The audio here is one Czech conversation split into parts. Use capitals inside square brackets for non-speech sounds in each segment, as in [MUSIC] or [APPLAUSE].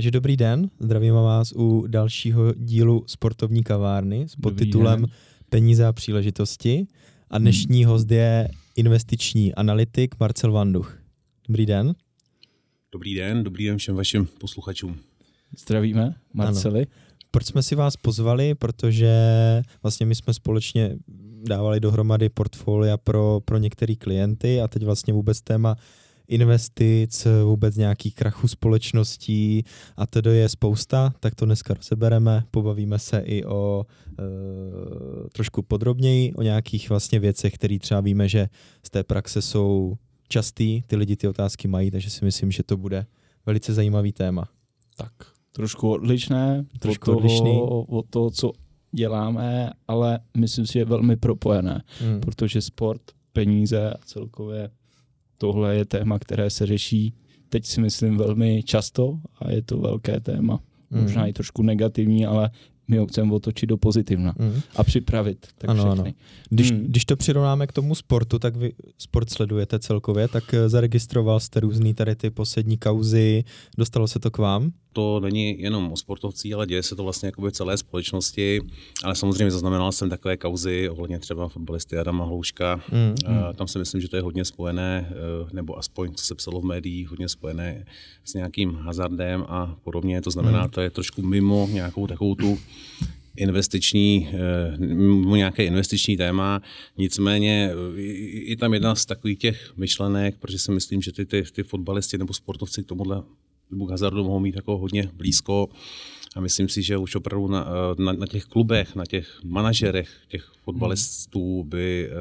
Takže dobrý den, zdravím vás u dalšího dílu sportovní kavárny s podtitulem Peníze a příležitosti. A dnešní host je investiční analytik Marcel Vanduch. Dobrý den. Dobrý den, dobrý den všem vašim posluchačům. Zdravíme, Marceli. Ano. Proč jsme si vás pozvali? Protože vlastně my jsme společně dávali dohromady portfolia pro, pro některé klienty a teď vlastně vůbec téma investic, vůbec nějakých krachů společností a tedy je spousta, tak to dneska rozebereme, pobavíme se i o e, trošku podrobněji, o nějakých vlastně věcech, které třeba víme, že z té praxe jsou častý, ty lidi ty otázky mají, takže si myslím, že to bude velice zajímavý téma. Tak, trošku odlišné, trošku od toho, odlišný. od toho, co děláme, ale myslím si, že je velmi propojené, hmm. protože sport, peníze a celkově tohle je téma, které se řeší teď si myslím velmi často a je to velké téma. Možná hmm. i trošku negativní, ale my ho chceme otočit do pozitivna mm. a připravit. Tak ano, ano. Když, mm. když to přirovnáme k tomu sportu, tak vy sport sledujete celkově, tak eh, zaregistroval jste různý tady ty poslední kauzy, dostalo se to k vám? To není jenom o sportovcích, ale děje se to vlastně jako v celé společnosti, ale samozřejmě zaznamenal jsem takové kauzy ohledně třeba fotbalisty Adama Hlouška. Mm, mm. Tam si myslím, že to je hodně spojené, eh, nebo aspoň co se psalo v médiích, hodně spojené s nějakým hazardem a podobně. To znamená, mm. to je trošku mimo nějakou takovou tu investiční, eh, nějaké investiční téma, nicméně je tam jedna z takových těch myšlenek, protože si myslím, že ty, ty, ty fotbalisti nebo sportovci k tomuhle nebo k hazardu mohou mít jako hodně blízko. A myslím si, že už opravdu na, eh, na, na těch klubech, na těch manažerech těch fotbalistů by eh,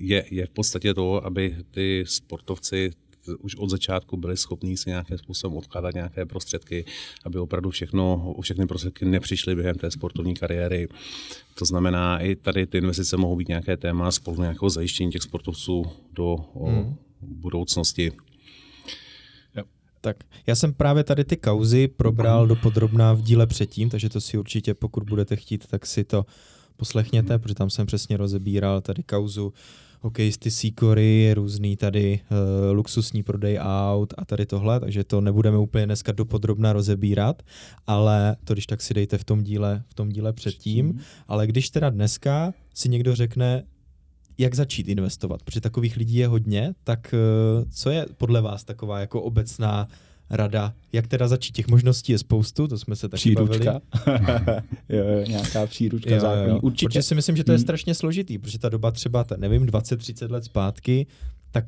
je, je v podstatě to, aby ty sportovci už od začátku byli schopní si nějakým způsobem odkládat nějaké prostředky, aby opravdu všechno, všechny prostředky nepřišly během té sportovní kariéry. To znamená, i tady ty investice mohou být nějaké téma spolu nějakého zajištění těch sportovců do hmm. budoucnosti. Tak já jsem právě tady ty kauzy probral do podrobná v díle předtím, takže to si určitě, pokud budete chtít, tak si to poslechněte, protože tam jsem přesně rozebíral tady kauzu hokejisty Sikory, různý tady uh, luxusní prodej aut a tady tohle, takže to nebudeme úplně dneska dopodrobna rozebírat, ale to když tak si dejte v tom díle, v tom díle předtím, ale když teda dneska si někdo řekne, jak začít investovat, protože takových lidí je hodně, tak uh, co je podle vás taková jako obecná rada, jak teda začít. Těch možností je spoustu, to jsme se taky příručka. bavili. [LAUGHS] jo, jo, nějaká příručka jo, zákonní. Jo. Určitě. Protože si myslím, že to je hmm. strašně složitý, protože ta doba třeba, ta, nevím, 20-30 let zpátky, tak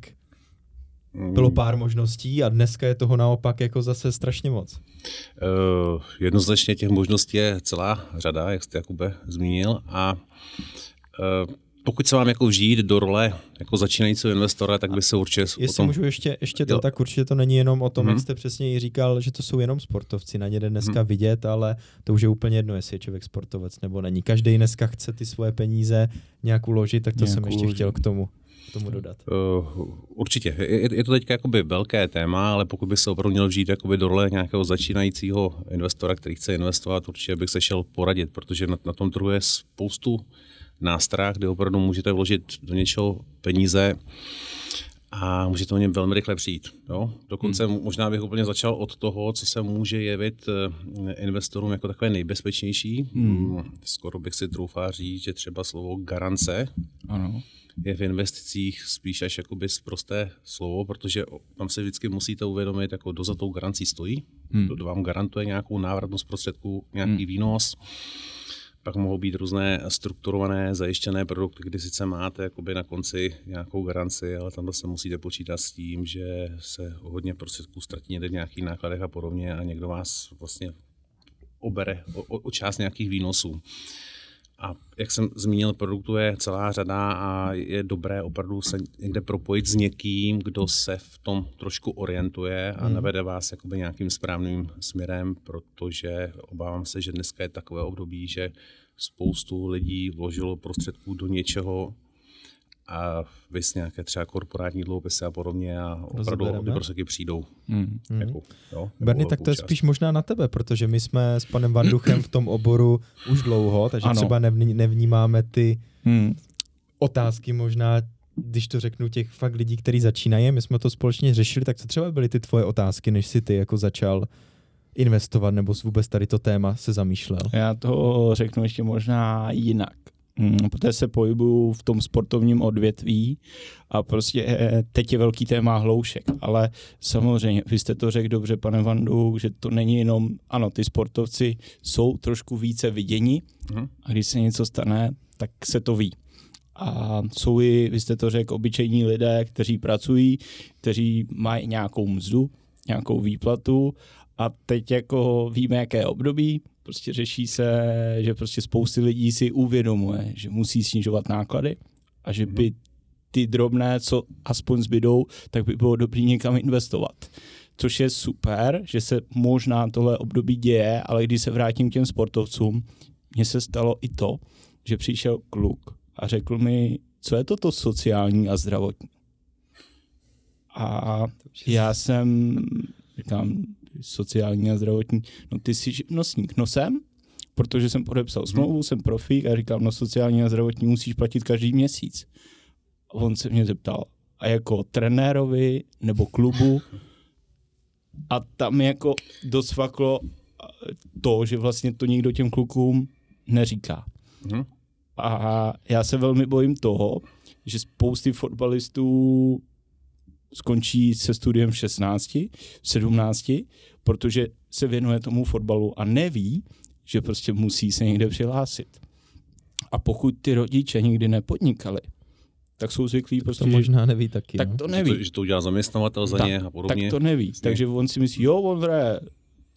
hmm. bylo pár možností a dneska je toho naopak jako zase strašně moc. Uh, jednoznačně těch možností je celá řada, jak jste Jakube zmínil a uh, pokud se vám jako vžít do role jako začínajícího investora, tak by se určitě Jestli tom... můžu ještě, ještě to, tak určitě to není jenom o tom, mm-hmm. jak jste přesně i říkal, že to jsou jenom sportovci, na ně jde dneska mm-hmm. vidět, ale to už je úplně jedno, jestli je člověk sportovec nebo není. Každý dneska chce ty svoje peníze nějak uložit, tak to nějak jsem ještě uložit. chtěl k tomu tomu dodat? Uh, určitě. Je, je to teď jakoby velké téma, ale pokud by se opravdu měl vžít jakoby do role nějakého začínajícího investora, který chce investovat, určitě bych se šel poradit, protože na, na tom trhu je spoustu nástrah, kde opravdu můžete vložit do něčeho peníze a může to o něm velmi rychle přijít. Jo? Dokonce hmm. možná bych úplně začal od toho, co se může jevit eh, investorům jako takové nejbezpečnější. Hmm. Skoro bych si troufal říct, že třeba slovo garance ano. je v investicích spíš až jakoby prosté slovo, protože tam se vždycky musíte uvědomit, jako kdo za tou garancí stojí, hmm. kdo vám garantuje nějakou návratnost prostředků, nějaký hmm. výnos. Pak mohou být různé strukturované, zajištěné produkty, kdy sice máte jakoby na konci nějakou garanci, ale tam se musíte počítat s tím, že se hodně prostředků ztratí někde v nějakých nákladech a podobně a někdo vás vlastně obere o, o část nějakých výnosů. A jak jsem zmínil, produktů je celá řada a je dobré opravdu se někde propojit s někým, kdo se v tom trošku orientuje a hmm. navede vás jakoby nějakým správným směrem, protože obávám se, že dneska je takové období, že spoustu lidí vložilo prostředků do něčeho, a vys nějaké třeba korporátní dluhopisy a podobně a opravdu ty prostředky přijdou. Hmm. Jako, jo, Bernie, tak to je spíš možná na tebe, protože my jsme s panem Vanduchem v tom oboru už dlouho, takže ano. třeba nevnímáme ty hmm. otázky možná když to řeknu těch fakt lidí, kteří začínají, my jsme to společně řešili, tak co třeba byly ty tvoje otázky, než si ty jako začal investovat nebo vůbec tady to téma se zamýšlel? Já to řeknu ještě možná jinak. Mm, protože se pohybuju v tom sportovním odvětví a prostě eh, teď je velký téma hloušek, ale samozřejmě, vy jste to řekl dobře, pane Vandu, že to není jenom, ano, ty sportovci jsou trošku více viděni mhm. a když se něco stane, tak se to ví. A jsou i, vy jste to řekl, obyčejní lidé, kteří pracují, kteří mají nějakou mzdu, nějakou výplatu a teď jako víme, jaké období, prostě řeší se, že prostě spousty lidí si uvědomuje, že musí snižovat náklady a že by ty drobné, co aspoň zbydou, tak by bylo dobrý někam investovat. Což je super, že se možná tohle období děje, ale když se vrátím k těm sportovcům, mně se stalo i to, že přišel kluk a řekl mi, co je toto sociální a zdravotní. A já jsem, říkám, sociální a zdravotní, no ty jsi živnostník, no jsem, protože jsem podepsal mhm. smlouvu, jsem profík a říkám, no sociální a zdravotní musíš platit každý měsíc. A on se mě zeptal, a jako trenérovi nebo klubu a tam jako docvaklo to, že vlastně to nikdo těm klukům neříká. Mm. A já se velmi bojím toho, že spousty fotbalistů skončí se studiem v 16, v 17, protože se věnuje tomu fotbalu a neví, že prostě musí se někde přihlásit. A pokud ty rodiče nikdy nepodnikali, tak jsou zvyklí prostě... To možná neví taky. Tak no. to neví. Že to, že to udělá zaměstnavatel za tak, ně a podobně. Tak to neví. Takže on si myslí, jo, on hraje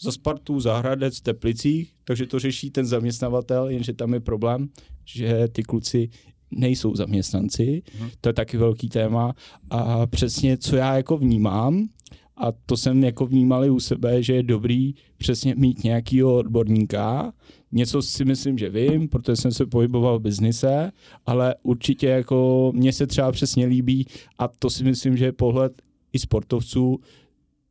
za Spartu, za Hradec v Teplicích, takže to řeší ten zaměstnavatel, jenže tam je problém, že ty kluci nejsou zaměstnanci, hmm. to je taky velký téma a přesně co já jako vnímám, a to jsem jako vnímali u sebe, že je dobrý přesně mít nějakýho odborníka. Něco si myslím, že vím, protože jsem se pohyboval v biznise, ale určitě jako mně se třeba přesně líbí a to si myslím, že je pohled i sportovců,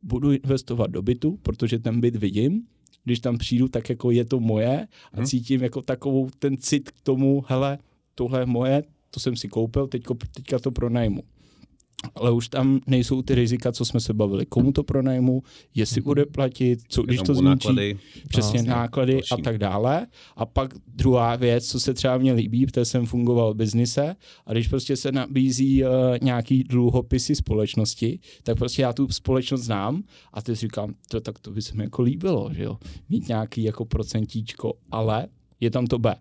budu investovat do bytu, protože ten byt vidím, když tam přijdu, tak jako je to moje a hmm. cítím jako takovou ten cit k tomu, hele, tohle je moje, to jsem si koupil, teďko, teďka to pronajmu ale už tam nejsou ty rizika, co jsme se bavili. Komu to pronajmu, jestli mhm. bude platit, co když to zničí, náklady, přesně no, náklady další. a tak dále. A pak druhá věc, co se třeba mě líbí, protože jsem fungoval v biznise a když prostě se nabízí uh, nějaký dluhopisy společnosti, tak prostě já tu společnost znám a teď říkám, to, tak to by se mi jako líbilo, že jo, mít nějaký jako procentíčko, ale je tam to B.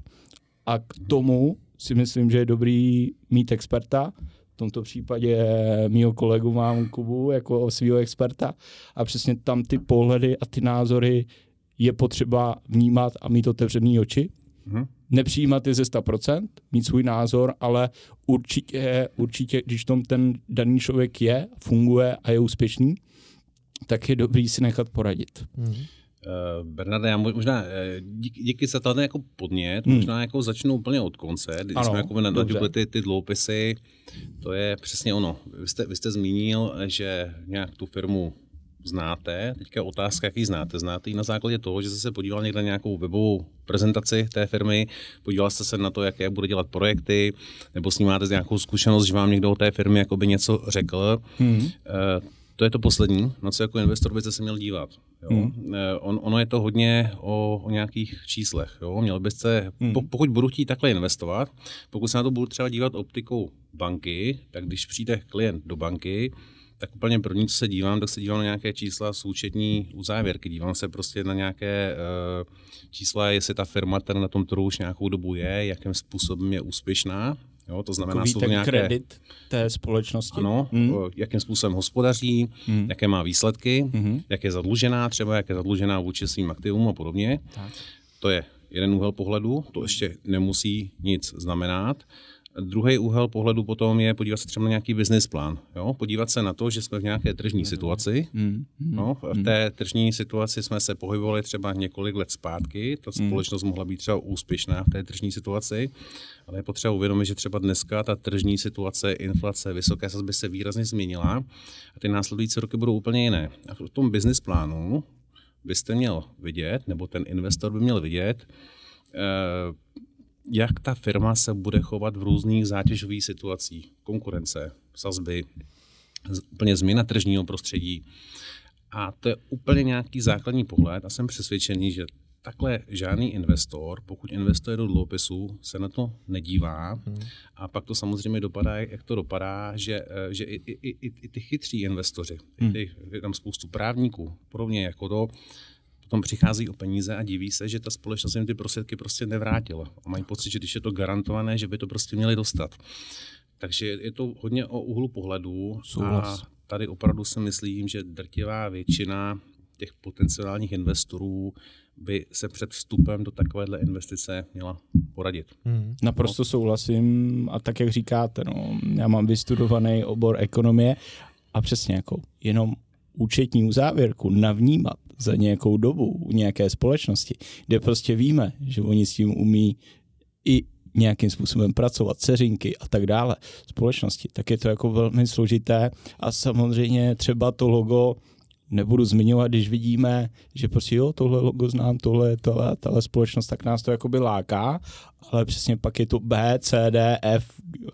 A k tomu si myslím, že je dobrý mít experta, tomto případě mýho kolegu mám Kubu jako svého experta a přesně tam ty pohledy a ty názory je potřeba vnímat a mít otevřený oči. Mm-hmm. Nepřijímat je ze 100%, mít svůj názor, ale určitě, určitě, když tom ten daný člověk je, funguje a je úspěšný, tak je dobrý si nechat poradit. Mm-hmm. Uh, Bernarda, já možná eh, díky, díky za ten jako podnět, hmm. možná jako začnu úplně od konce, když ano, jsme jako na ty, ty dloupisy, to je přesně ono. Vy jste, vy jste zmínil, že nějak tu firmu znáte, teďka otázka, jaký znáte. Znáte ji na základě toho, že jste se podíval někde na nějakou webovou prezentaci té firmy, podíval jste se na to, jaké bude dělat projekty, nebo s ní máte nějakou zkušenost, že vám někdo o té firmě něco řekl. Hmm. Uh, to je to poslední, na co jako investor byste se měl dívat. Jo? Hmm. Eh, on, ono je to hodně o, o nějakých číslech. Jo? Měl byste, hmm. pokud budu chtít takhle investovat, pokud se na to budu třeba dívat optikou banky, tak když přijde klient do banky, tak úplně první, co se dívám, tak se dívám na nějaké čísla z účetní uzávěrky. Dívám se prostě na nějaké uh, čísla, jestli ta firma ten na tom trhu už nějakou dobu je, jakým způsobem je úspěšná. Jo, to znamená, jsou to nějaké... kredit té společnosti. Ano, hmm. jakým způsobem hospodaří, hmm. jaké má výsledky, hmm. jak je zadlužená třeba, jak je zadlužená vůči svým aktivům a podobně. Tak. To je jeden úhel pohledu, to ještě nemusí nic znamenat. Druhý úhel pohledu potom je podívat se třeba na nějaký business plán. Jo? Podívat se na to, že jsme v nějaké tržní situaci. Mm, no, v té tržní situaci jsme se pohybovali třeba několik let zpátky. Ta mm. společnost mohla být třeba úspěšná v té tržní situaci, ale je potřeba uvědomit, že třeba dneska ta tržní situace, inflace, vysoké sazby se výrazně změnila a ty následující roky budou úplně jiné. A v tom business plánu byste měl vidět, nebo ten investor by měl vidět, eh, jak ta firma se bude chovat v různých zátěžových situacích, konkurence, sazby, úplně změna tržního prostředí. A to je úplně nějaký základní pohled a jsem přesvědčený, že takhle žádný investor, pokud investuje do dluhopisů, se na to nedívá. Hmm. A pak to samozřejmě dopadá, jak to dopadá, že, eh, že i, i, i, i ty chytří investoři, hmm. ty, je tam spoustu právníků, podobně jako to, potom přichází o peníze a diví se, že ta společnost jim ty prostředky prostě nevrátila. A mají pocit, že když je to garantované, že by to prostě měli dostat. Takže je to hodně o úhlu pohledu. Souhlas. A tady opravdu si myslím, že drtivá většina těch potenciálních investorů by se před vstupem do takovéhle investice měla poradit. Hmm. Naprosto no. souhlasím a tak, jak říkáte, no, já mám vystudovaný obor ekonomie a přesně jako jenom účetní uzávěrku navnímat za nějakou dobu u nějaké společnosti, kde prostě víme, že oni s tím umí i nějakým způsobem pracovat, ceřinky a tak dále společnosti, tak je to jako velmi složité. A samozřejmě třeba to logo nebudu zmiňovat, když vidíme, že prostě jo, tohle logo znám, tohle, tohle, tohle společnost, tak nás to jakoby láká, ale přesně pak je to B, C, D, F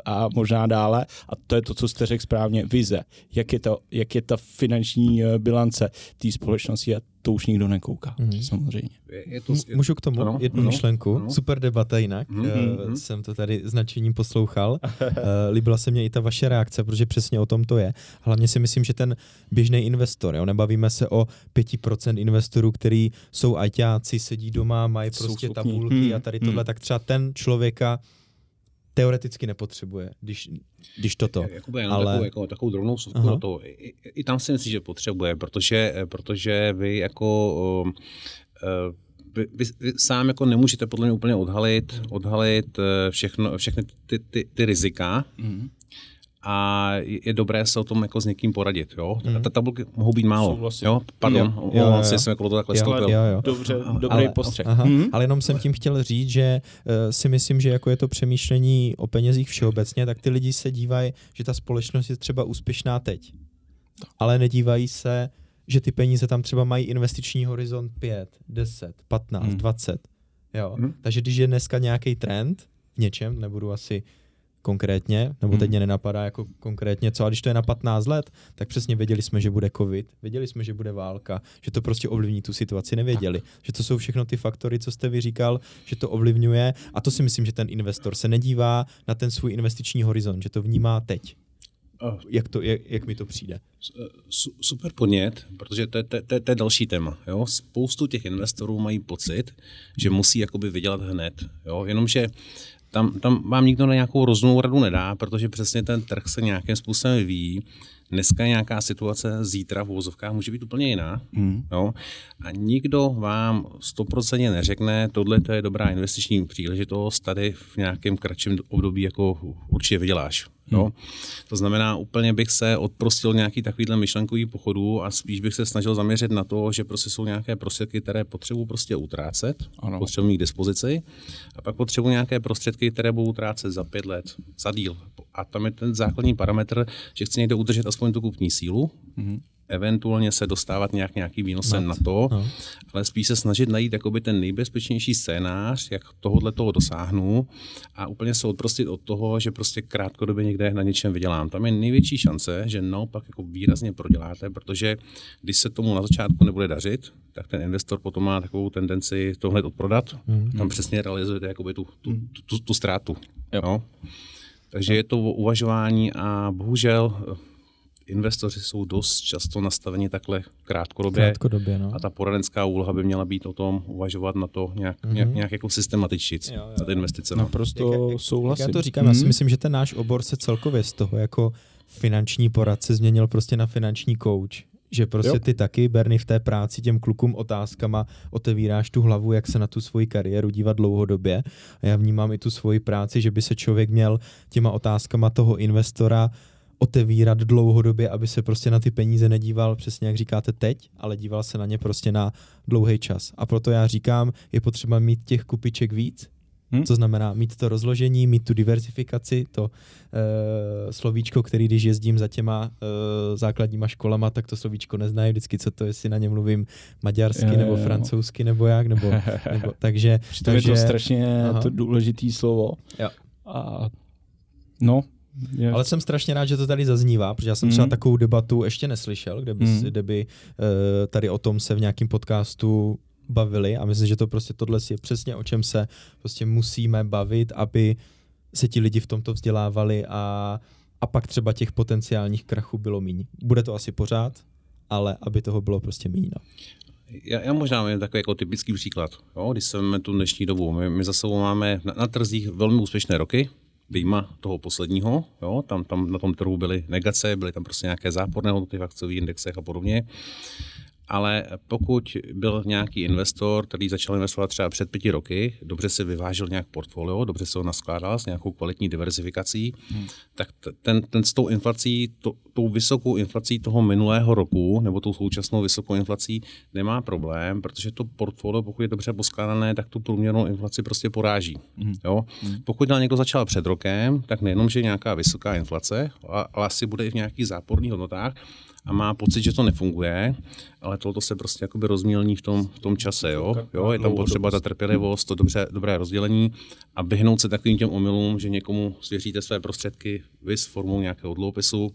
a možná dále a to je to, co jste řekl správně, vize. Jak je, to, jak je ta finanční eh, bilance té společnosti a to už nikdo nekouká, mm. samozřejmě. Je, je to, je, Můžu k tomu ano, jednu ano, myšlenku? Ano. Super debata jinak. Mm-hmm. Uh, jsem to tady značením poslouchal. uh, [LAUGHS] líbila se mně i ta vaše reakce, protože přesně o tom to je. Hlavně si myslím, že ten běžný investor, jo, nebavíme se o 5% investorů, který jsou ajťáci, sedí doma, mají prostě tabulky hmm. a tady tohle, hmm. tak třeba ten člověka teoreticky nepotřebuje, když, když toto. Jakoby jenom ale... takovou, jako, takovou drobnou sovku do toho. I, I tam si myslím, že potřebuje, protože, protože vy jako uh, vy, vy, vy sám jako nemůžete podle mě úplně odhalit, odhalit všechno, všechny ty, ty, ty rizika, mm a je dobré se o tom jako s někým poradit. Jo? Mm. Ta tabulky mohou být málo. Souhlasím. Jo? Pardon, jo, jo, jo, jo. jsem jako to takhle jo, Jo, jo. Dobře, dobrý ale, postřeh. Aha, mm. Ale jenom jsem tím chtěl říct, že uh, si myslím, že jako je to přemýšlení o penězích všeobecně, tak ty lidi se dívají, že ta společnost je třeba úspěšná teď. Ale nedívají se, že ty peníze tam třeba mají investiční horizont 5, 10, 15, mm. 20. Jo? Mm. Takže když je dneska nějaký trend v něčem, nebudu asi konkrétně, nebo teď hmm. mě nenapadá jako konkrétně co, a když to je na 15 let, tak přesně věděli jsme, že bude covid, věděli jsme, že bude válka, že to prostě ovlivní tu situaci, nevěděli, tak. že to jsou všechno ty faktory, co jste vyříkal, že to ovlivňuje a to si myslím, že ten investor se nedívá na ten svůj investiční horizont, že to vnímá teď. Jak, to, jak, jak mi to přijde? Super podnět, protože to je, to, to, to je další téma. Jo? Spoustu těch investorů mají pocit, že musí jakoby vydělat hned. Jo? Jenomže tam, tam vám nikdo na nějakou rozumnou radu nedá, protože přesně ten trh se nějakým způsobem vyvíjí. Dneska je nějaká situace, zítra v úvozovkách může být úplně jiná. Mm. Jo? A nikdo vám stoprocentně neřekne, tohle to je dobrá investiční příležitost, tady v nějakém kratším období jako určitě vyděláš. Jo? Hmm. To znamená, úplně bych se odprostil nějaký takovýhle myšlenkový pochodu a spíš bych se snažil zaměřit na to, že prostě jsou nějaké prostředky, které potřebuji prostě utrácet, ano. potřebuji mít k dispozici a pak potřebuji nějaké prostředky, které budou utrácet za pět let, za díl. A tam je ten základní parametr, že chci někde udržet aspoň tu kupní sílu, mm eventuálně se dostávat nějak nějaký výnosem na to, no. ale spíš se snažit najít jakoby ten nejbezpečnější scénář, jak tohohle toho dosáhnu a úplně se odprostit od toho, že prostě krátkodobě někde na něčem vydělám. Tam je největší šance, že naopak jako výrazně proděláte, protože když se tomu na začátku nebude dařit, tak ten investor potom má takovou tendenci to hned odprodat. Mm-hmm. Tam přesně realizujete jakoby tu, tu, tu, tu, tu ztrátu. No. Takže je to uvažování a bohužel investoři jsou dost často nastaveni takhle krátkodobě. krátkodobě no. A ta poradenská úloha by měla být o tom uvažovat na to nějak, mm-hmm. nějak, nějak jako systematičit na ty investice. No. Naprosto jak, souhlasím. Jak já to říkám, mm-hmm. já si mhm. myslím, že ten náš obor se celkově z toho jako finanční poradce změnil prostě na finanční coach. Že prostě jo. ty taky, Berny, v té práci těm klukům otázkama otevíráš tu hlavu, jak se na tu svoji kariéru dívat dlouhodobě. A já vnímám i tu svoji práci, že by se člověk měl těma otázkama toho investora otevírat dlouhodobě, aby se prostě na ty peníze nedíval přesně jak říkáte teď, ale díval se na ně prostě na dlouhý čas. A proto já říkám, je potřeba mít těch kupiček víc, Hmm? Co znamená mít to rozložení, mít tu diversifikaci, to uh, slovíčko, který když jezdím za těma uh, základníma školama, tak to slovíčko neznají vždycky, co to, jestli na ně mluvím maďarsky je, nebo je, francouzsky nebo jak, nebo, [LAUGHS] nebo takže... takže je to strašně aha. to důležitý slovo. Jo. A no, Je. Ale jsem strašně rád, že to tady zaznívá, protože já jsem mm. třeba takovou debatu ještě neslyšel, kde by, mm. kde by uh, tady o tom se v nějakém podcastu bavili a myslím, že to prostě tohle je přesně o čem se prostě musíme bavit, aby se ti lidi v tomto vzdělávali a, a pak třeba těch potenciálních krachů bylo míň. Bude to asi pořád, ale aby toho bylo prostě míň. No. Já, já možná mám takový jako typický příklad. Jo, když jsme tu dnešní dobu, my, my za sebou máme na, na trzích velmi úspěšné roky, výjima toho posledního, jo, tam, tam na tom trhu byly negace, byly tam prostě nějaké záporné hodnoty v akciových indexech a podobně ale pokud byl nějaký investor, který začal investovat třeba před pěti roky, dobře si vyvážil nějak portfolio, dobře se ho naskládal s nějakou kvalitní diversifikací, hmm. tak ten, ten s tou inflací, to, tou vysokou inflací toho minulého roku, nebo tou současnou vysokou inflací, nemá problém, protože to portfolio, pokud je dobře poskládané, tak tu průměrnou inflaci prostě poráží. Hmm. Jo? Hmm. Pokud někdo začal před rokem, tak nejenom, že je nějaká vysoká inflace, ale asi bude i v nějakých záporných hodnotách, a má pocit, že to nefunguje, ale tohle se prostě jakoby rozmělní v tom, v tom čase. Jo? Jo, je tam potřeba ta trpělivost, to dobře, dobré rozdělení a vyhnout se takovým těm omylům, že někomu svěříte své prostředky vy s formou nějakého dluhopisu,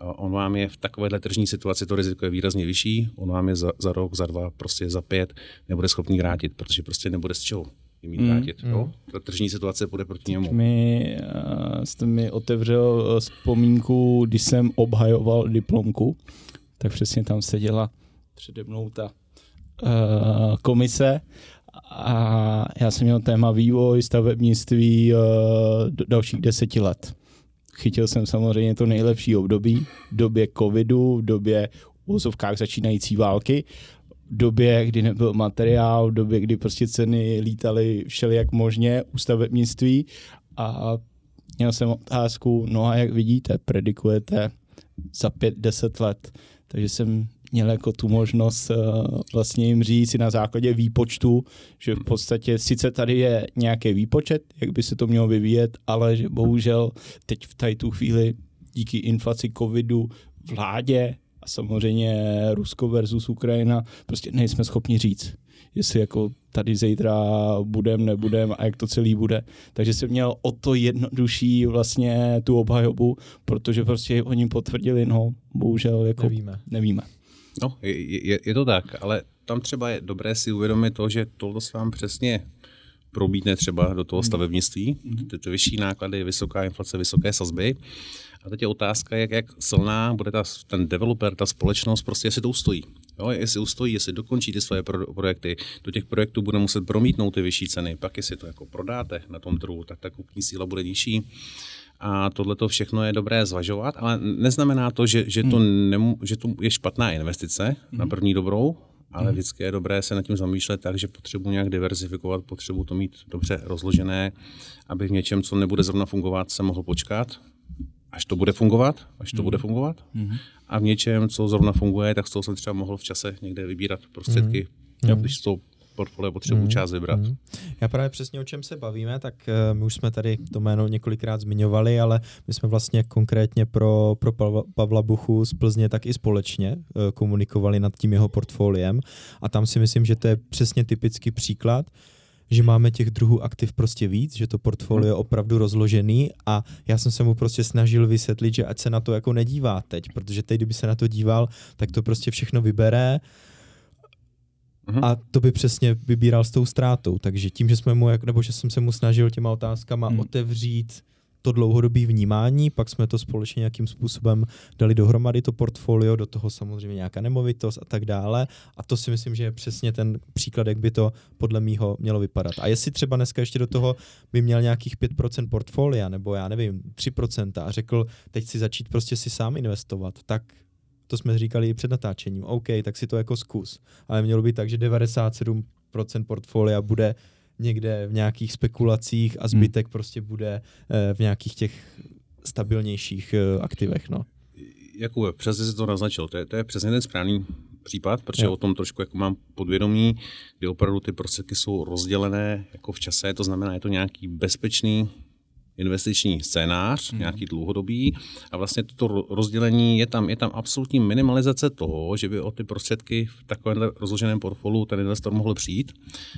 on vám je v takovéhle tržní situaci, to riziko je výrazně vyšší, on vám je za, za rok, za dva, prostě za pět nebude schopný vrátit, protože prostě nebude z čeho jim mm, vrátit. Mm. Jo? Ta tržní situace bude proti němu. Mi, uh, jste mi otevřel eh, vzpomínku, když jsem obhajoval diplomku, tak přesně tam seděla přede mnou ta uh, komise a já jsem měl téma vývoj stavebnictví uh, do dalších deseti let. Chytil jsem samozřejmě to nejlepší období, v době covidu, v době úzovkách začínající války době, kdy nebyl materiál, v době, kdy prostě ceny lítaly všelijak možně u stavebnictví a měl jsem otázku, no a jak vidíte, predikujete za pět, deset let. Takže jsem měl jako tu možnost uh, vlastně jim říct si na základě výpočtu, že v podstatě sice tady je nějaký výpočet, jak by se to mělo vyvíjet, ale že bohužel teď v tady tu chvíli díky inflaci covidu vládě samozřejmě Rusko versus Ukrajina, prostě nejsme schopni říct, jestli jako tady zítra budem, nebudem a jak to celý bude. Takže jsem měl o to jednodušší vlastně tu obhajobu, protože prostě oni potvrdili, no, bohužel jako nevíme. nevíme. No, je, je, je to tak, ale tam třeba je dobré si uvědomit to, že tohle se vám přesně probítne třeba do toho hmm. stavebnictví, mm-hmm. ty, ty vyšší náklady, vysoká inflace, vysoké sazby a teď je otázka, jak, jak silná bude ta, ten developer, ta společnost, prostě jestli to ustojí. Jo, jestli ustojí, jestli dokončí ty svoje pro, projekty, do těch projektů bude muset promítnout ty vyšší ceny, pak jestli to jako prodáte na tom trhu, tak ta kupní síla bude nižší. A tohle to všechno je dobré zvažovat, ale neznamená to, že, že, to, hmm. nemu, že to je špatná investice hmm. na první dobrou, ale hmm. vždycky je dobré se nad tím zamýšlet tak, že potřebuji nějak diversifikovat, potřebuji to mít dobře rozložené, aby v něčem, co nebude zrovna fungovat, se mohl počkat až to bude fungovat, až to mm. bude fungovat. Mm. A v něčem, co zrovna funguje, tak z toho jsem třeba mohl v čase někde vybírat prostředky, mm. když to portfolio potřebuji mm. část vybrat. Mm. Já právě přesně o čem se bavíme, tak uh, my už jsme tady to jméno několikrát zmiňovali, ale my jsme vlastně konkrétně pro, pro Pavla Buchu z Plzně tak i společně uh, komunikovali nad tím jeho portfoliem a tam si myslím, že to je přesně typický příklad, že máme těch druhů aktiv prostě víc, že to portfolio je opravdu rozložený a já jsem se mu prostě snažil vysvětlit, že ať se na to jako nedívá teď, protože teď, kdyby se na to díval, tak to prostě všechno vybere mhm. a to by přesně vybíral s tou ztrátou. Takže tím, že jsme mu, nebo že jsem se mu snažil těma otázkama hmm. otevřít to dlouhodobé vnímání, pak jsme to společně nějakým způsobem dali dohromady, to portfolio, do toho samozřejmě nějaká nemovitost a tak dále. A to si myslím, že je přesně ten příklad, jak by to podle mýho mělo vypadat. A jestli třeba dneska ještě do toho by měl nějakých 5% portfolia, nebo já nevím, 3% a řekl, teď si začít prostě si sám investovat, tak to jsme říkali i před natáčením. OK, tak si to jako zkus. Ale mělo by tak, že 97% portfolia bude někde v nějakých spekulacích a zbytek hmm. prostě bude eh, v nějakých těch stabilnějších eh, aktivech. No. Jakube, přesně si to naznačil, to je, to je přesně ten správný případ, protože jo. o tom trošku jako mám podvědomí, kdy opravdu ty prostředky jsou rozdělené jako v čase, to znamená, je to nějaký bezpečný investiční scénář, mm. nějaký dlouhodobý a vlastně toto rozdělení je tam, je tam absolutní minimalizace toho, že by o ty prostředky v takovém rozloženém portfoliu ten investor mohl přijít.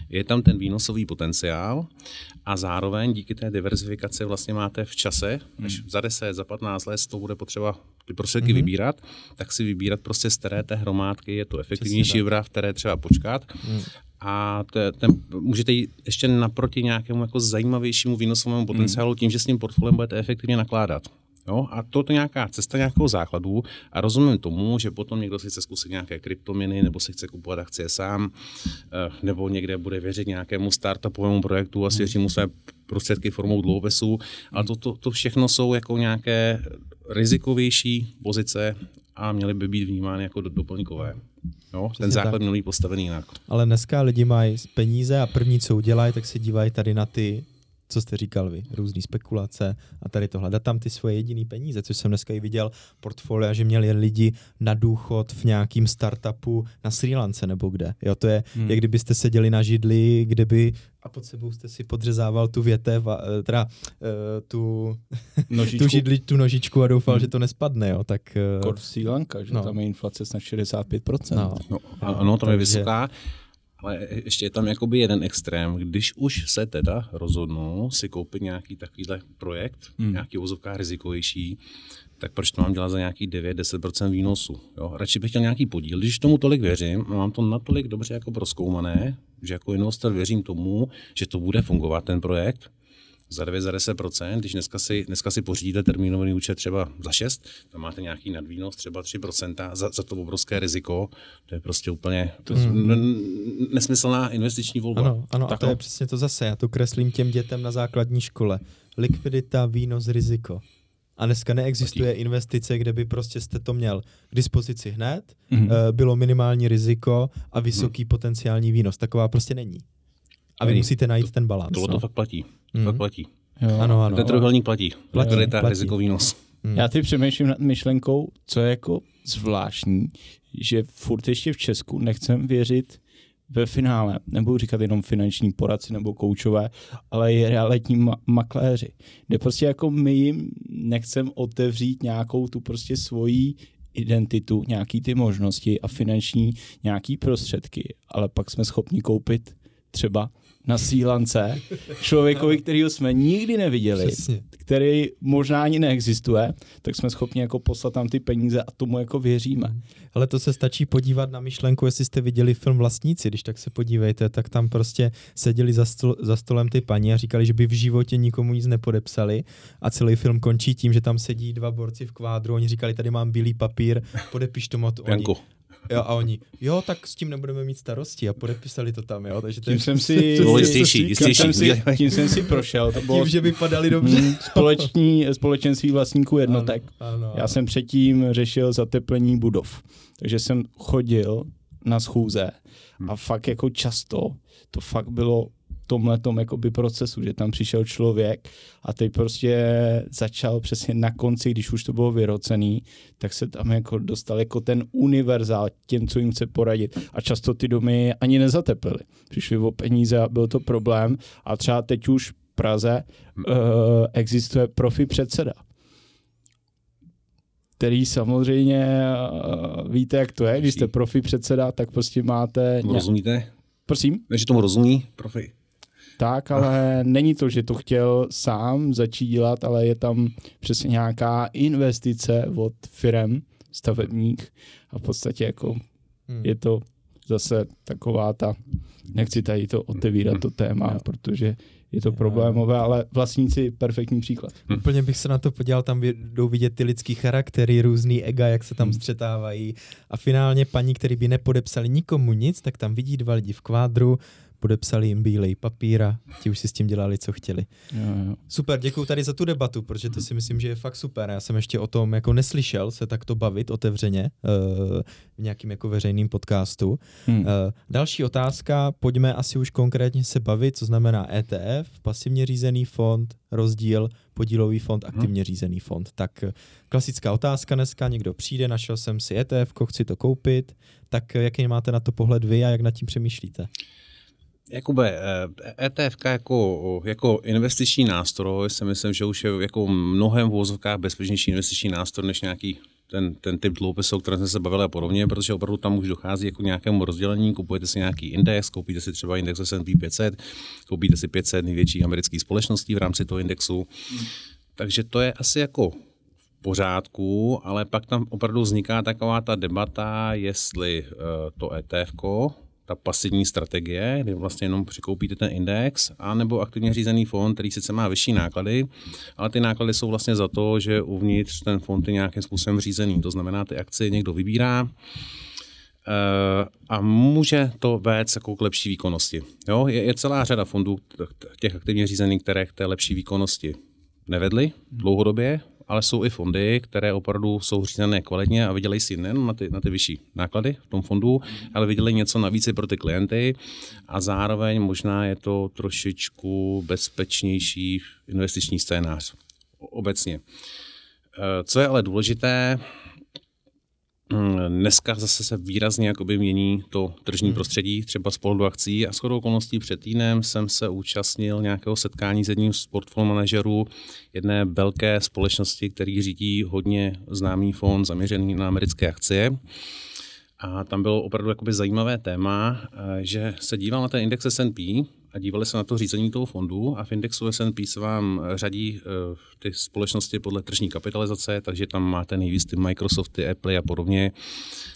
Je tam ten výnosový potenciál a zároveň díky té diversifikaci vlastně máte v čase, než mm. za 10, za 15 let to bude potřeba ty prostředky mm-hmm. vybírat, tak si vybírat prostě z které té hromádky je to efektivnější v které třeba počkat. Mm a te, ten, můžete jít ještě naproti nějakému jako zajímavějšímu výnosovému potenciálu tím, že s tím portfoliem budete efektivně nakládat. Jo? A to je nějaká cesta nějakého základu a rozumím tomu, že potom někdo si chce zkusit nějaké kryptominy nebo si chce kupovat akcie sám, eh, nebo někde bude věřit nějakému startupovému projektu a svěří mu své prostředky formou dluhopisů, ale to, to, to všechno jsou jako nějaké rizikovější pozice a měly by být vnímány jako doplňkové. No, ten základ tak. postavený jinak. Ale dneska lidi mají peníze a první, co udělají, tak se dívají tady na ty, co jste říkal vy, různé spekulace a tady tohle. Dá tam ty svoje jediné peníze, což jsem dneska i viděl portfolia, že měli lidi na důchod v nějakým startupu na Sri Lance nebo kde. Jo, to je, hmm. jak kdybyste seděli na židli, kde by a pod sebou jste si podřezával tu větev, a, eh, teda uh, tu, [LAUGHS] tu židli, tu nožičku a doufal, hmm. že to nespadne, jo, tak... Uh, Kor Sri Lanka, že no. tam je inflace snad 65%. No, no, ano, to je vysoká. Ale ještě je tam jakoby jeden extrém. Když už se teda rozhodnu si koupit nějaký takovýhle projekt, hmm. nějaký vozovka rizikovější, tak proč to mám dělat za nějaký 9-10% výnosu? Jo? Radši bych chtěl nějaký podíl. Když tomu tolik věřím, mám to natolik dobře jako proskoumané, že jako investor věřím tomu, že to bude fungovat ten projekt, za 9, za 10%, když dneska si, dneska si pořídíte termínový účet třeba za 6, tam máte nějaký nadvýnos třeba 3%, za, za to obrovské riziko, to je prostě úplně to hmm. nesmyslná investiční volba. Ano, ano tak a to no. je přesně to zase, já to kreslím těm dětem na základní škole. Likvidita, výnos, riziko. A dneska neexistuje investice, kde by prostě jste to měl k dispozici hned, mm-hmm. bylo minimální riziko a vysoký mm. potenciální výnos. Taková prostě není. A vy musíte najít to, ten balans. Tohle no. to fakt platí. Mm. Fakt platí. Jo. Ano, ano. Ten trojuhelník platí. Platí, platí. platí. rizikový nos. Mm. Já teď přemýšlím nad myšlenkou, co je jako zvláštní, že furt ještě v Česku nechcem věřit ve finále, nebudu říkat jenom finanční poradci nebo koučové, ale i realitní ma- makléři, kde prostě jako my jim nechcem otevřít nějakou tu prostě svoji identitu, nějaký ty možnosti a finanční nějaký prostředky, ale pak jsme schopni koupit třeba na sílance, člověkovi, kterýho jsme nikdy neviděli, Přesně. který možná ani neexistuje, tak jsme schopni jako poslat tam ty peníze a tomu jako věříme. Ale to se stačí podívat na myšlenku, jestli jste viděli film Vlastníci, když tak se podívejte, tak tam prostě seděli za, stol, za stolem ty paní a říkali, že by v životě nikomu nic nepodepsali a celý film končí tím, že tam sedí dva borci v kvádru, oni říkali, tady mám bílý papír, podepiš to moc. Oni, Jo, a oni, jo, tak s tím nebudeme mít starosti a podepisali to tam, jo. Takže tím jsem si, jistější, jistější. Si, tím jsem si prošel. To bylo tím, že vypadali dobře. Mm, společní, společenství vlastníků jednotek. Ano, ano, Já jsem předtím řešil zateplení budov. Takže jsem chodil na schůze a fakt jako často to fakt bylo jakoby procesu, že tam přišel člověk a teď prostě začal přesně na konci, když už to bylo vyrocený, tak se tam jako dostal jako ten univerzál těm, co jim chce poradit. A často ty domy ani nezatepily. Přišli o peníze a byl to problém. A třeba teď už v Praze uh, existuje profi předseda který samozřejmě uh, víte, jak to je, když jste profi předseda, tak prostě máte... Rozumíte? Prosím? Takže tomu rozumí profi tak, ale není to, že to chtěl sám začít dělat, ale je tam přesně nějaká investice od firem stavebních a v podstatě jako hmm. je to zase taková ta, nechci tady to otevírat to téma, no. protože je to problémové, ale vlastníci perfektní příklad. Hmm. Úplně bych se na to podíval, tam jdou vidět ty lidský charaktery, různý ega, jak se tam hmm. střetávají a finálně paní, který by nepodepsali nikomu nic, tak tam vidí dva lidi v kvádru, podepsali jim bílej papír a ti už si s tím dělali, co chtěli. Jo, jo. Super, děkuji tady za tu debatu, protože to si myslím, že je fakt super. Já jsem ještě o tom jako neslyšel se takto bavit otevřeně uh, v nějakým jako veřejným podcastu. Hmm. Uh, další otázka, pojďme asi už konkrétně se bavit, co znamená ETF, pasivně řízený fond, rozdíl, podílový fond, hmm. aktivně řízený fond. Tak eh, klasická otázka dneska, někdo přijde, našel jsem si ETF, chci to koupit, tak jaký máte na to pohled vy a jak nad tím přemýšlíte? Jakube, ETF jako, jako investiční nástroj si myslím, že už je jako mnohem v vozovkách bezpečnější investiční nástroj než nějaký ten, ten typ dluhopisů, o kterém jsme se bavili a podobně, protože opravdu tam už dochází jako nějakému rozdělení, kupujete si nějaký index, koupíte si třeba index S&P 500, koupíte si 500 největších amerických společností v rámci toho indexu. Takže to je asi jako v pořádku, ale pak tam opravdu vzniká taková ta debata, jestli uh, to ETF ta pasivní strategie, kdy vlastně jenom přikoupíte ten index, anebo aktivně řízený fond, který sice má vyšší náklady, ale ty náklady jsou vlastně za to, že uvnitř ten fond je nějakým způsobem řízený. To znamená, ty akcie někdo vybírá, eh, a může to vést jako k lepší výkonnosti. Jo? Je, je celá řada fondů těch aktivně řízených, které k té lepší výkonnosti nevedly dlouhodobě, ale jsou i fondy, které opravdu jsou řízené kvalitně a vydělají si nejen na ty, na ty vyšší náklady v tom fondu, ale vydělají něco navíc i pro ty klienty a zároveň možná je to trošičku bezpečnější investiční scénář obecně. Eh, co je ale důležité, dneska zase se výrazně jakoby mění to tržní hmm. prostředí, třeba z pohledu akcí a shodou okolností před týdnem jsem se účastnil nějakého setkání s jedním z portfolio manažerů jedné velké společnosti, který řídí hodně známý fond zaměřený na americké akcie. A tam bylo opravdu jakoby zajímavé téma, eh, že se díval na ten index S&P a dívali se na to řízení toho fondu a v indexu S&P se vám řadí uh, ty společnosti podle tržní kapitalizace, takže tam máte nejvíc ty Microsofty, Apple a podobně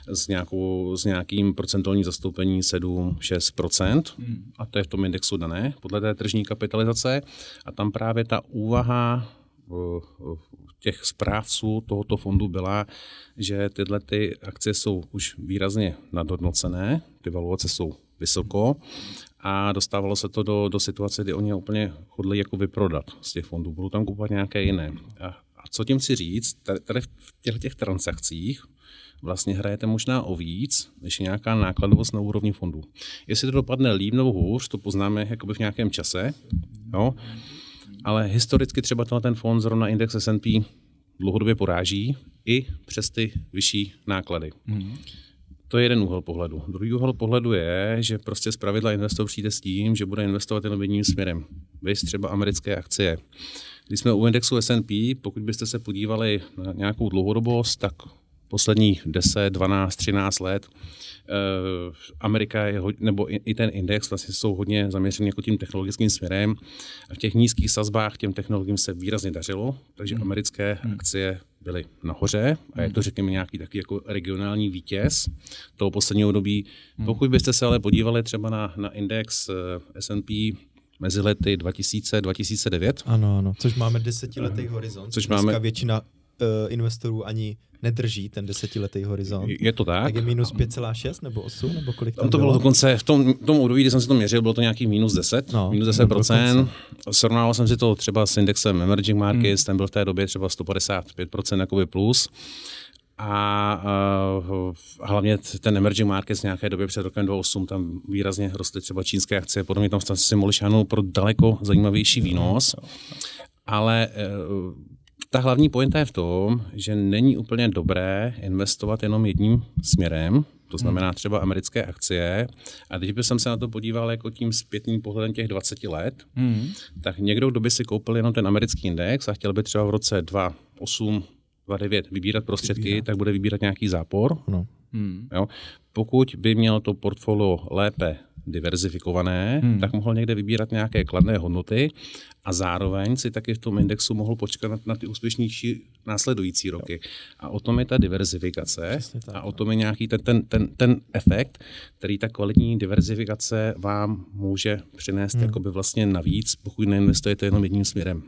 s, nějakou, s nějakým procentuální zastoupení 7-6%. Hmm. A to je v tom indexu dané podle té tržní kapitalizace. A tam právě ta úvaha těch správců tohoto fondu byla, že tyhle ty akcie jsou už výrazně nadhodnocené, ty valuace jsou vysoko a dostávalo se to do, do situace, kdy oni úplně chodili jako vyprodat z těch fondů, budou tam kupovat nějaké jiné. A, a co tím chci říct, tady v těchto těch transakcích vlastně hrajete možná o víc, než nějaká nákladovost na úrovni fondu. Jestli to dopadne líp nebo hůř, to poznáme jakoby v nějakém čase, jo? ale historicky třeba ten fond zrovna index S&P dlouhodobě poráží i přes ty vyšší náklady. Mm. To je jeden úhel pohledu. Druhý úhel pohledu je, že prostě z pravidla investor přijde s tím, že bude investovat jenom jedním směrem. Vy třeba americké akcie. Když jsme u indexu S&P, pokud byste se podívali na nějakou dlouhodobost, tak posledních 10, 12, 13 let Eh, Amerika je, nebo i ten index vlastně jsou hodně zaměřený jako tím technologickým směrem. A v těch nízkých sazbách těm technologiím se výrazně dařilo, takže hmm. americké hmm. akcie byly nahoře a je to, hmm. řekněme, nějaký taky jako regionální vítěz toho posledního období. Pokud byste se ale podívali třeba na, na index eh, S&P mezi lety 2000-2009. Ano, ano, což máme desetiletý horizont. Což Dneska máme většina investorů ani nedrží ten desetiletý horizont. Je to tak. Tak je minus 5,6 nebo 8, nebo kolik tam, tam to bylo? bylo dokonce, v tom, tom období, kdy jsem si to měřil, bylo to nějaký minus 10, no, minus 10 procent. Srovnával jsem si to třeba s indexem Emerging Markets, hmm. ten byl v té době třeba 155% jakoby plus. A uh, hlavně ten emerging market z nějaké době před rokem 2008, tam výrazně rostly třeba čínské akcie, podobně tam jste si mohli šáhnout pro daleko zajímavější výnos. Ale uh, ta hlavní pointa je v tom, že není úplně dobré investovat jenom jedním směrem, to znamená hmm. třeba americké akcie. A teď bych se na to podíval jako tím zpětným pohledem těch 20 let, hmm. tak někdo, kdo by si koupil jenom ten americký index a chtěl by třeba v roce 2008, 2009 vybírat prostředky, Vybírá. tak bude vybírat nějaký zápor. No. Hmm. Jo? Pokud by měl to portfolio lépe diverzifikované, hmm. tak mohl někde vybírat nějaké kladné hodnoty a zároveň si taky v tom indexu mohl počkat na, na ty úspěšnější následující roky. A o tom je ta diverzifikace tak, a o tom je nějaký ten, ten, ten, ten efekt, který ta kvalitní diverzifikace vám může přinést hmm. jakoby vlastně navíc, pokud neinvestujete jenom jedním směrem.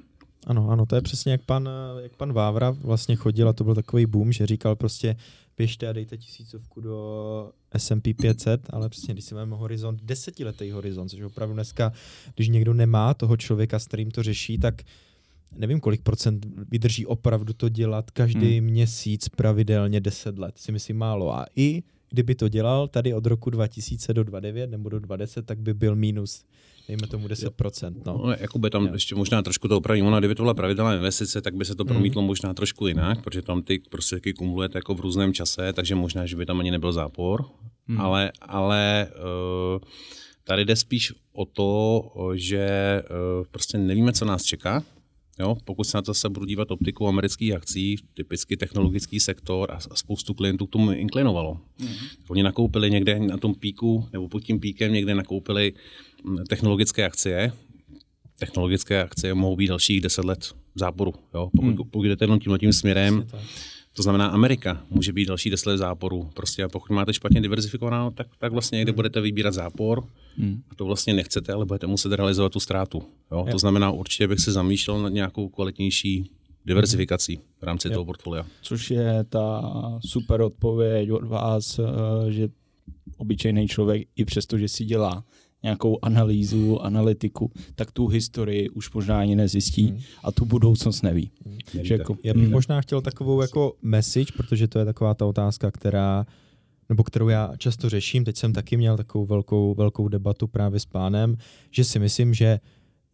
Ano, ano, to je přesně jak pan, jak pan Vávra vlastně chodil a to byl takový boom, že říkal prostě běžte a dejte tisícovku do S&P 500, ale přesně když si máme horizont, desetiletý horizont, což opravdu dneska, když někdo nemá toho člověka, s kterým to řeší, tak nevím, kolik procent vydrží opravdu to dělat každý hmm. měsíc pravidelně 10 let, si myslím málo. A i kdyby to dělal tady od roku 2000 do 2009 nebo do 2010, tak by byl minus dejme tomu 10%. No. No, Jakoby tam jo. ještě možná trošku to opravím. Ona, kdyby to byla pravidelná investice, tak by se to mhm. promítlo mm. možná trošku jinak, protože tam ty prostředky kumulujete jako v různém čase, takže možná, že by tam ani nebyl zápor. Mm. Ale, ale uh, Tady jde spíš o to, že eh, prostě nevíme, co nás čeká. Jo, pokud se na to se budu dívat optikou amerických akcí, typicky technologický sektor a spoustu klientů k tomu inklinovalo. Mm. Oni nakoupili někde na tom píku, nebo pod tím píkem někde nakoupili hm, technologické akcie. Technologické akcie mohou být dalších 10 let záporu. Jo? Pokud, mm. pokud jdete jenom tímhle tím směrem, to znamená, Amerika může být další deset záporu. Prostě a pokud máte špatně diverzifikovanou, tak, tak vlastně někde hmm. budete vybírat zápor hmm. a to vlastně nechcete, ale budete muset realizovat tu ztrátu. Jo? To znamená, určitě bych se zamýšlel nad nějakou kvalitnější diversifikací v rámci jo. toho portfolia. Což je ta super odpověď od vás, eh, že obyčejný člověk i přesto, že si dělá nějakou analýzu, analytiku, tak tu historii už možná ani nezjistí hmm. a tu budoucnost neví. Hmm. Že jako, Já bych hmm. možná chtěl takovou jako message, protože to je taková ta otázka, která nebo kterou já často řeším, teď jsem taky měl takovou velkou, velkou debatu právě s pánem, že si myslím, že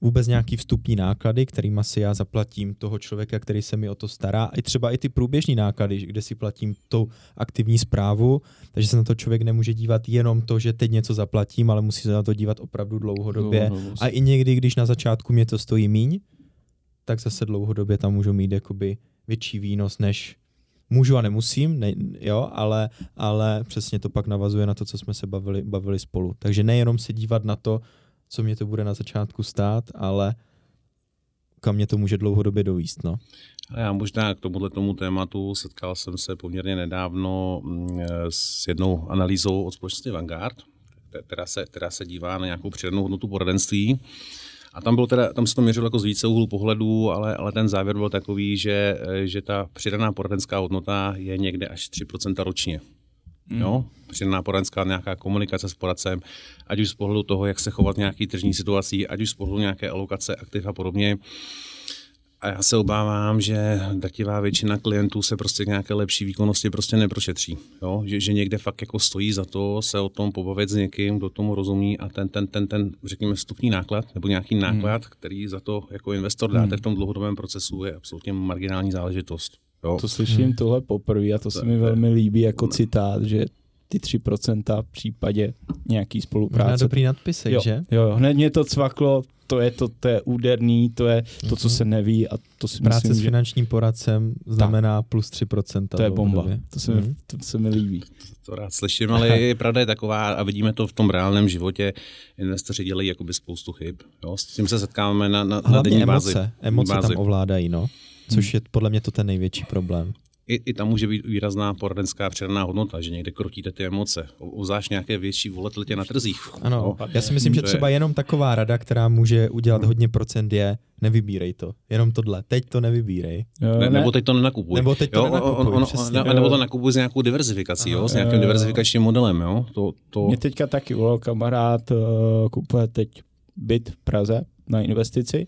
vůbec nějaký vstupní náklady, kterými si já zaplatím toho člověka, který se mi o to stará, i třeba i ty průběžní náklady, kde si platím tu aktivní zprávu, takže se na to člověk nemůže dívat jenom to, že teď něco zaplatím, ale musí se na to dívat opravdu dlouhodobě. No, no, a i někdy, když na začátku mě to stojí míň, tak zase dlouhodobě tam můžu mít jakoby větší výnos, než můžu a nemusím, ne, jo, ale, ale přesně to pak navazuje na to, co jsme se bavili, bavili spolu. Takže nejenom se dívat na to, co mě to bude na začátku stát, ale kam mě to může dlouhodobě dovíst. No. Já možná k tomuhle tomu tématu setkal jsem se poměrně nedávno mm, s jednou analýzou od společnosti Vanguard, která se, která se dívá na nějakou přidanou hodnotu poradenství. A tam, bylo teda, tam se to měřilo jako z více úhlu pohledu, ale, ale ten závěr byl takový, že, že ta přidaná poradenská hodnota je někde až 3% ročně. Mm. Jo? Přidaná poradenská nějaká komunikace s poradcem, ať už z pohledu toho, jak se chovat v nějaký tržní situací, ať už z pohledu nějaké alokace aktiv a podobně. A já se obávám, že drtivá většina klientů se prostě k nějaké lepší výkonnosti prostě neprošetří. Jo? Že, že, někde fakt jako stojí za to se o tom pobavit s někým, kdo tomu rozumí a ten, ten, ten, ten řekněme, vstupní náklad nebo nějaký náklad, hmm. který za to jako investor dáte hmm. v tom dlouhodobém procesu, je absolutně marginální záležitost. Jo? To slyším hmm. tohle poprvé a to, se mi velmi líbí jako citát, že ty 3% v případě nějaký spolupráce. Na dobrý nadpisek, jo, že? Jo, jo, hned mě to cvaklo, to je to, to je úderný, to je to, co mhm. se neví a to si Práce myslím, s finančním poradcem znamená tak. plus 3%. To je bomba, to se, mm. mi, to se mi líbí. To, to rád slyším, ale je pravda je taková a vidíme to v tom reálném životě, investoři dělají jakoby spoustu chyb. Jo? S tím se setkáváme na, na, na denní emoce, bázi. Emoce bázi. tam ovládají, no. Což je podle mě to ten největší problém i, i tam může být výrazná poradenská přidaná hodnota, že někde krotíte ty emoce, obzvlášť nějaké větší volatilitě na trzích. Ano, no, já si myslím, že třeba jenom taková rada, která může udělat hodně procent je, nevybírej to, jenom tohle, teď to nevybírej. Jo, ne, nebo teď to nenakupuj. Nebo teď to jo, nenakupuj, on, on, přesně, ne, nebo to nakupuj s nějakou diverzifikací, jo, s nějakým diverzifikačním modelem. Jo, to, to... Mě teďka taky volal kamarád, uh, kupuje teď byt v Praze na investici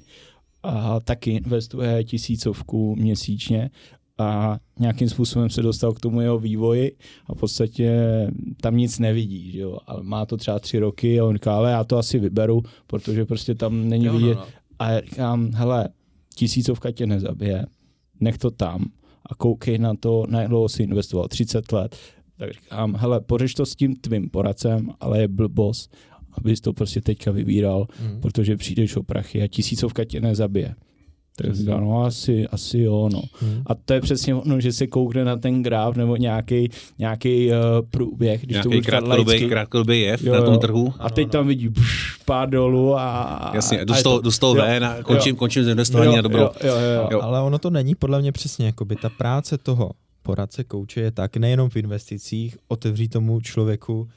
a taky investuje tisícovku měsíčně a nějakým způsobem se dostal k tomu jeho vývoji a v podstatě tam nic nevidí, že jo? ale má to třeba tři roky a on říká, ale já to asi vyberu, protože prostě tam není jo, no, vidět. No, no. A já říkám, hele, tisícovka tě nezabije, nech to tam a koukej na to, na dlouho si investoval, 30 let. Tak říkám, hele, pořeš to s tím tvým poradcem, ale je blbost, abys to prostě teďka vybíral, mm. protože přijdeš o prachy a tisícovka tě nezabije. Tak říká, no asi, asi jo, no. Hmm. A to je přesně ono, že se koukne na ten graf nebo nějaký nějaký uh, průběh, když nějaký to krátkodobý, krátkodobý jev jo, na tom trhu. A teď tam vidí pš, pár dolů a... Jasně, jdu z toho, jdu z toho ven a končím, končím s investování na dobro. Jo, jo, jo, jo. Ale ono to není podle mě přesně, jakoby ta práce toho poradce, kouče je tak nejenom v investicích, otevří tomu člověku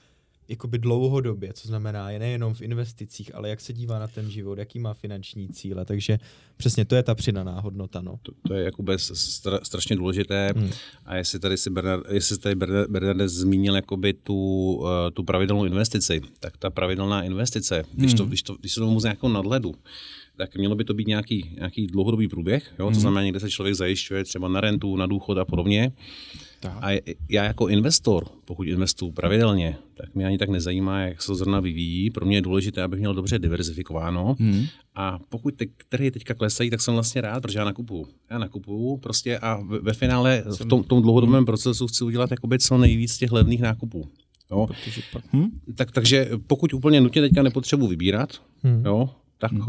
jakoby dlouhodobě, co znamená je nejenom v investicích, ale jak se dívá na ten život, jaký má finanční cíle, takže přesně to je ta přidaná hodnota. No. To, to je jakoby stra, strašně důležité hmm. a jestli tady si Bernard, jestli tady Bernard zmínil jakoby tu, uh, tu pravidelnou investici, tak ta pravidelná investice, když, to, hmm. když, to, když se to mu z nějakou nadhledu, tak mělo by to být nějaký, nějaký dlouhodobý průběh, jo? to hmm. znamená, někde se člověk zajišťuje třeba na rentu, na důchod a podobně. Tak. A já jako investor, pokud investuju pravidelně, tak mě ani tak nezajímá, jak se zrna vyvíjí. Pro mě je důležité, abych měl dobře diverzifikováno. Hmm. A pokud ty trhy teďka klesají, tak jsem vlastně rád, protože já nakupuju. Já nakupuju prostě a ve, ve finále v tom, tom dlouhodobém hmm. procesu chci udělat jakoby co nejvíc těch levných nákupů. Jo? Protože pak, hm? Tak, takže pokud úplně nutně teďka nepotřebuji vybírat, hmm. jo, tak hmm.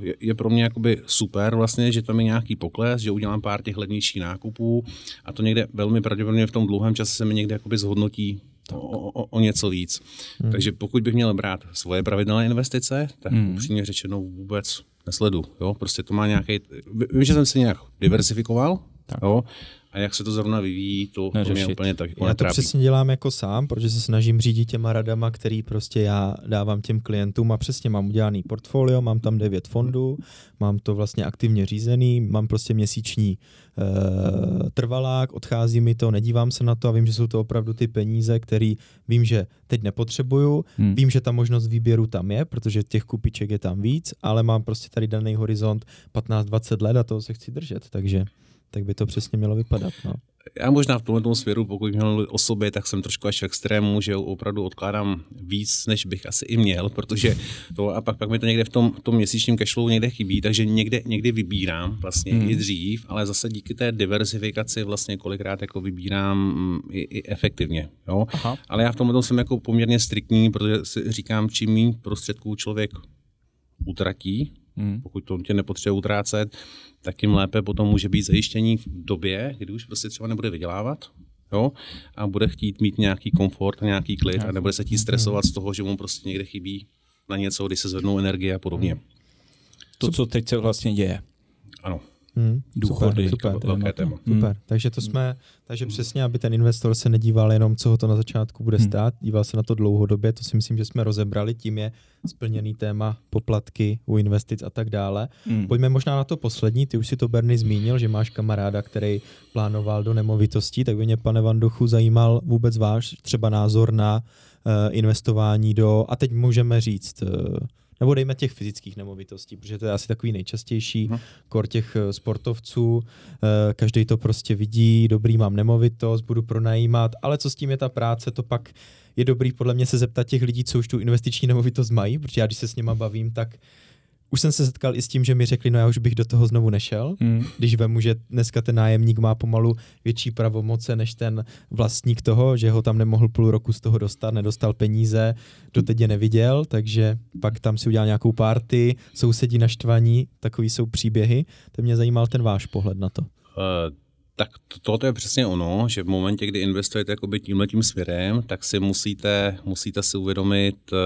je, je pro mě jakoby super vlastně, že tam je nějaký pokles, že udělám pár těch levnějších nákupů a to někde velmi pravděpodobně v tom dlouhém čase se mi někde jakoby zhodnotí o, o, o něco víc. Hmm. Takže pokud bych měl brát svoje pravidelné investice, tak hmm. upřímně řečeno vůbec nesledu. Jo? Prostě to má nějaký. Vím, že jsem se nějak diversifikoval, tak. Jo? A jak se to zrovna vyvíjí, to, to mě úplně tak jako Já to přesně dělám jako sám, protože se snažím řídit těma radama, který prostě já dávám těm klientům a přesně mám udělaný portfolio, mám tam devět fondů, mám to vlastně aktivně řízený, mám prostě měsíční uh, trvalák, odchází mi to, nedívám se na to a vím, že jsou to opravdu ty peníze, které vím, že teď nepotřebuju, hmm. vím, že ta možnost výběru tam je, protože těch kupiček je tam víc, ale mám prostě tady daný horizont 15-20 let a toho se chci držet, takže tak by to přesně mělo vypadat. No. Já možná v tomhle směru, pokud měl o sobě, tak jsem trošku až v extrému, že opravdu odkládám víc, než bych asi i měl, protože to a pak, pak mi to někde v tom, v tom měsíčním cashflow někde chybí, takže někde, někdy vybírám vlastně hmm. i dřív, ale zase díky té diversifikaci vlastně kolikrát jako vybírám mm, i, i efektivně. Jo? Aha. Ale já v tomhle jsem jako poměrně striktní, protože si říkám, čím méně prostředků člověk utratí, hmm. pokud to tě nepotřebuje utrácet, tak tím lépe potom může být zajištění v době, kdy už prostě třeba nebude vydělávat, jo, a bude chtít mít nějaký komfort a nějaký klid a nebude se chtít stresovat z toho, že mu prostě někde chybí na něco, kdy se zvednou energie a podobně. To, co teď se vlastně děje. Ano. Hmm, důchody, super, super, velké téma. Super. Hmm. Takže to jsme, takže přesně, aby ten investor se nedíval jenom, co ho to na začátku bude hmm. stát, díval se na to dlouhodobě, to si myslím, že jsme rozebrali, tím je splněný téma poplatky u investic a tak dále. Hmm. Pojďme možná na to poslední, ty už si to Berny zmínil, že máš kamaráda, který plánoval do nemovitostí, tak by mě, pane Vanduchu, zajímal vůbec váš třeba názor na uh, investování do, a teď můžeme říct, uh, nebo dejme těch fyzických nemovitostí, protože to je asi takový nejčastější hmm. kor těch eh, sportovců. Eh, každý to prostě vidí, dobrý, mám nemovitost, budu pronajímat, ale co s tím je ta práce, to pak je dobrý podle mě se zeptat těch lidí, co už tu investiční nemovitost mají, protože já když se s nima bavím, tak už jsem se setkal i s tím, že mi řekli, no já už bych do toho znovu nešel, hmm. když vemu, že dneska ten nájemník má pomalu větší pravomoce než ten vlastník toho, že ho tam nemohl půl roku z toho dostat, nedostal peníze, doteď je neviděl, takže pak tam si udělal nějakou party, sousedí naštvaní, takový jsou příběhy. To mě zajímal ten váš pohled na to. Uh, tak to, to je přesně ono, že v momentě, kdy investujete tímhle tím směrem, tak si musíte, musíte si uvědomit, uh,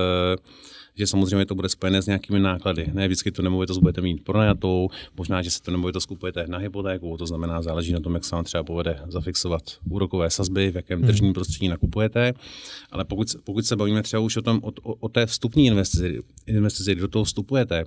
že samozřejmě to bude spojené s nějakými náklady. Ne vždycky to nemovitost budete mít pronajatou, možná, že se to nemovitost kupujete na hypotéku, to znamená, záleží na tom, jak se vám třeba povede zafixovat úrokové sazby, v jakém hmm. tržním prostředí nakupujete. Ale pokud, pokud se bavíme třeba už o, tom, o, o té vstupní investici, investici, do toho vstupujete,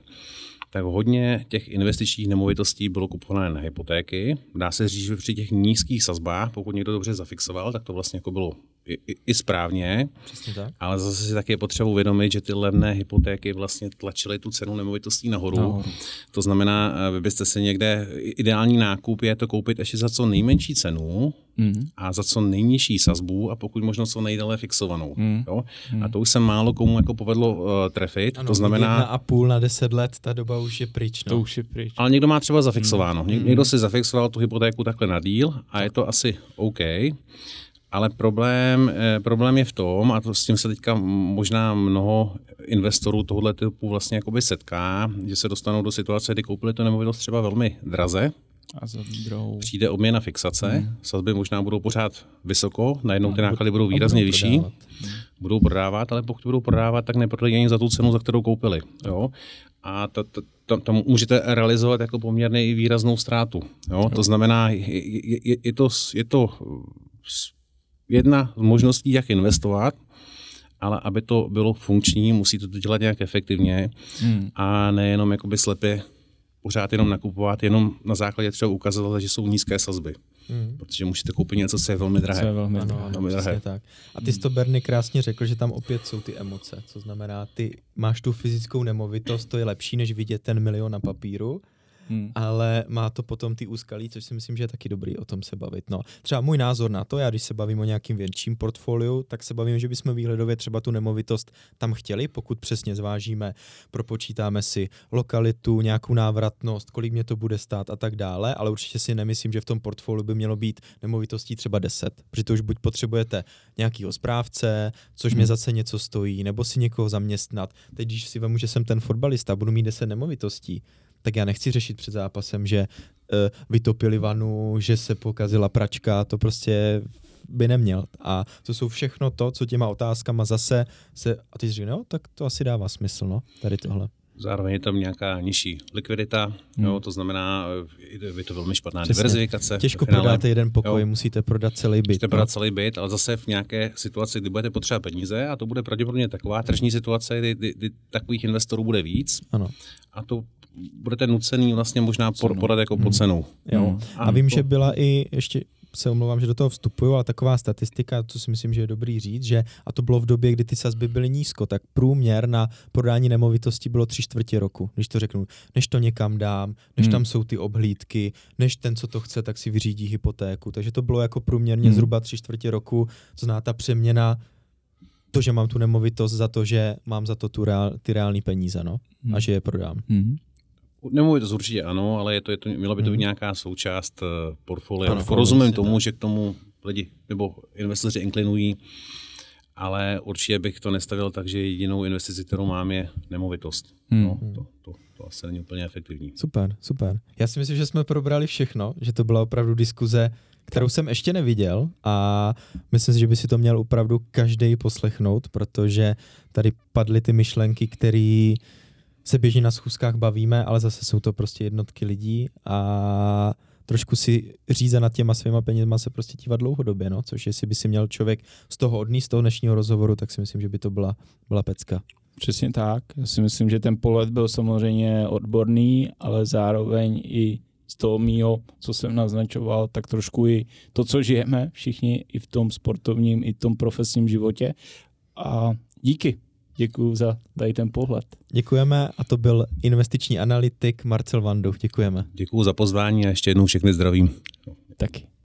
tak hodně těch investičních nemovitostí bylo kupované na hypotéky. Dá se říct, že při těch nízkých sazbách, pokud někdo dobře zafixoval, tak to vlastně jako bylo i, i, správně, tak. ale zase si taky je potřeba uvědomit, že ty levné hypotéky vlastně tlačily tu cenu nemovitostí nahoru. nahoru. To znamená, eh, vy byste se někde, ideální nákup je to koupit ještě za co nejmenší cenu mm. a za co nejnižší sazbu a pokud možno co nejdále fixovanou. Mm. Jo? Mm. A to už se málo komu jako povedlo uh, trefit. Ano, to znamená... Jedna a půl na deset let, ta doba už je pryč. No. To už je pryč. Ale někdo má třeba zafixováno. Mm. Někdo si zafixoval tu hypotéku takhle na díl a je to asi OK. Ale problém, eh, problém je v tom, a to s tím se teďka možná mnoho investorů tohoto typu vlastně jakoby setká, že se dostanou do situace, kdy koupili tu nemovitost třeba velmi draze, a za druhou. Přijde obměna fixace, hmm. sazby možná budou pořád vysoko, najednou ty náklady budou výrazně budou vyšší, prodávat. budou prodávat, ale pokud budou prodávat, tak neprodají ani za tu cenu, za kterou koupili. Jo? A tam můžete realizovat jako poměrně i výraznou ztrátu. Jo? To znamená, je, je, je, to, je to jedna z možností, jak investovat, ale aby to bylo funkční, musíte to dělat nějak efektivně hmm. a nejenom jakoby slepě pořád jenom nakupovat, jenom na základě třeba ukazovat, že jsou nízké sazby. Hmm. Protože můžete koupit něco, co je velmi drahé. Co je velmi, ano, ano, velmi drahé. Tak. A ty jsi to Berny krásně řekl, že tam opět jsou ty emoce. Co znamená, ty máš tu fyzickou nemovitost, to je lepší, než vidět ten milion na papíru, hmm. ale má to potom ty úskalí, což si myslím, že je taky dobrý o tom se bavit. No, třeba můj názor na to, já když se bavím o nějakým větším portfoliu, tak se bavím, že bychom výhledově třeba tu nemovitost tam chtěli, pokud přesně zvážíme, propočítáme si lokalitu, nějakou návratnost, kolik mě to bude stát a tak dále, ale určitě si nemyslím, že v tom portfoliu by mělo být nemovitostí třeba 10, protože to už buď potřebujete nějakýho správce, což mě hmm. zase něco stojí, nebo si někoho zaměstnat. Teď, když si vemu, že jsem ten fotbalista, budu mít 10 nemovitostí, tak já nechci řešit před zápasem, že uh, vytopili vanu, že se pokazila pračka, to prostě by neměl. A to jsou všechno to, co těma otázkama zase se, a ty říkáš, no, tak to asi dává smysl, no, tady tohle. Zároveň je tam nějaká nižší likvidita, hmm. jo, to znamená, je to velmi špatná Přesně. diverzifikace. Těžko prodáte jeden pokoj, jo. musíte prodat celý byt. Musíte no. prodat celý byt, ale zase v nějaké situaci, kdy budete potřebovat peníze a to bude pravděpodobně taková tržní situace, kdy, kdy, kdy takových investorů bude víc. Ano. A to budete nucený vlastně možná podat jako hmm. po cenu. Jo. Hmm. A, a vím, to... že byla i ještě se omlouvám, že do toho vstupuju, ale taková statistika, co si myslím, že je dobrý říct, že a to bylo v době, kdy ty sazby byly nízko, tak průměr na prodání nemovitosti bylo tři čtvrtě roku, když to řeknu, než to někam dám, než hmm. tam jsou ty obhlídky, než ten, co to chce, tak si vyřídí hypotéku. Takže to bylo jako průměrně hmm. zhruba tři čtvrtě roku, to zná ta přeměna to, že mám tu nemovitost za to, že mám za to tu reál, ty reální peníze, no, hmm. a že je prodám. Hmm. Nemovitost určitě ano, ale je to, je to, mělo by to být hmm. nějaká součást uh, portfolia. Ano, Rozumím tomu, tak. že k tomu lidi nebo investoři inklinují, ale určitě bych to nestavil tak, že jedinou investici, kterou mám, je nemovitost. Hmm. No, to, to, to asi není úplně efektivní. Super, super. Já si myslím, že jsme probrali všechno, že to byla opravdu diskuze, kterou jsem ještě neviděl a myslím si, že by si to měl opravdu každý poslechnout, protože tady padly ty myšlenky, které se běžně na schůzkách bavíme, ale zase jsou to prostě jednotky lidí a trošku si říze nad těma svýma penězma se prostě dívat dlouhodobě, no, což jestli by si měl člověk z toho odníst z toho dnešního rozhovoru, tak si myslím, že by to byla, byla pecka. Přesně tak. Já si myslím, že ten pohled byl samozřejmě odborný, ale zároveň i z toho mýho, co jsem naznačoval, tak trošku i to, co žijeme všichni i v tom sportovním, i v tom profesním životě. A díky. Děkuji za tady ten pohled. Děkujeme a to byl investiční analytik Marcel Vandu. Děkujeme. Děkuji za pozvání a ještě jednou všechny zdravím. Taky.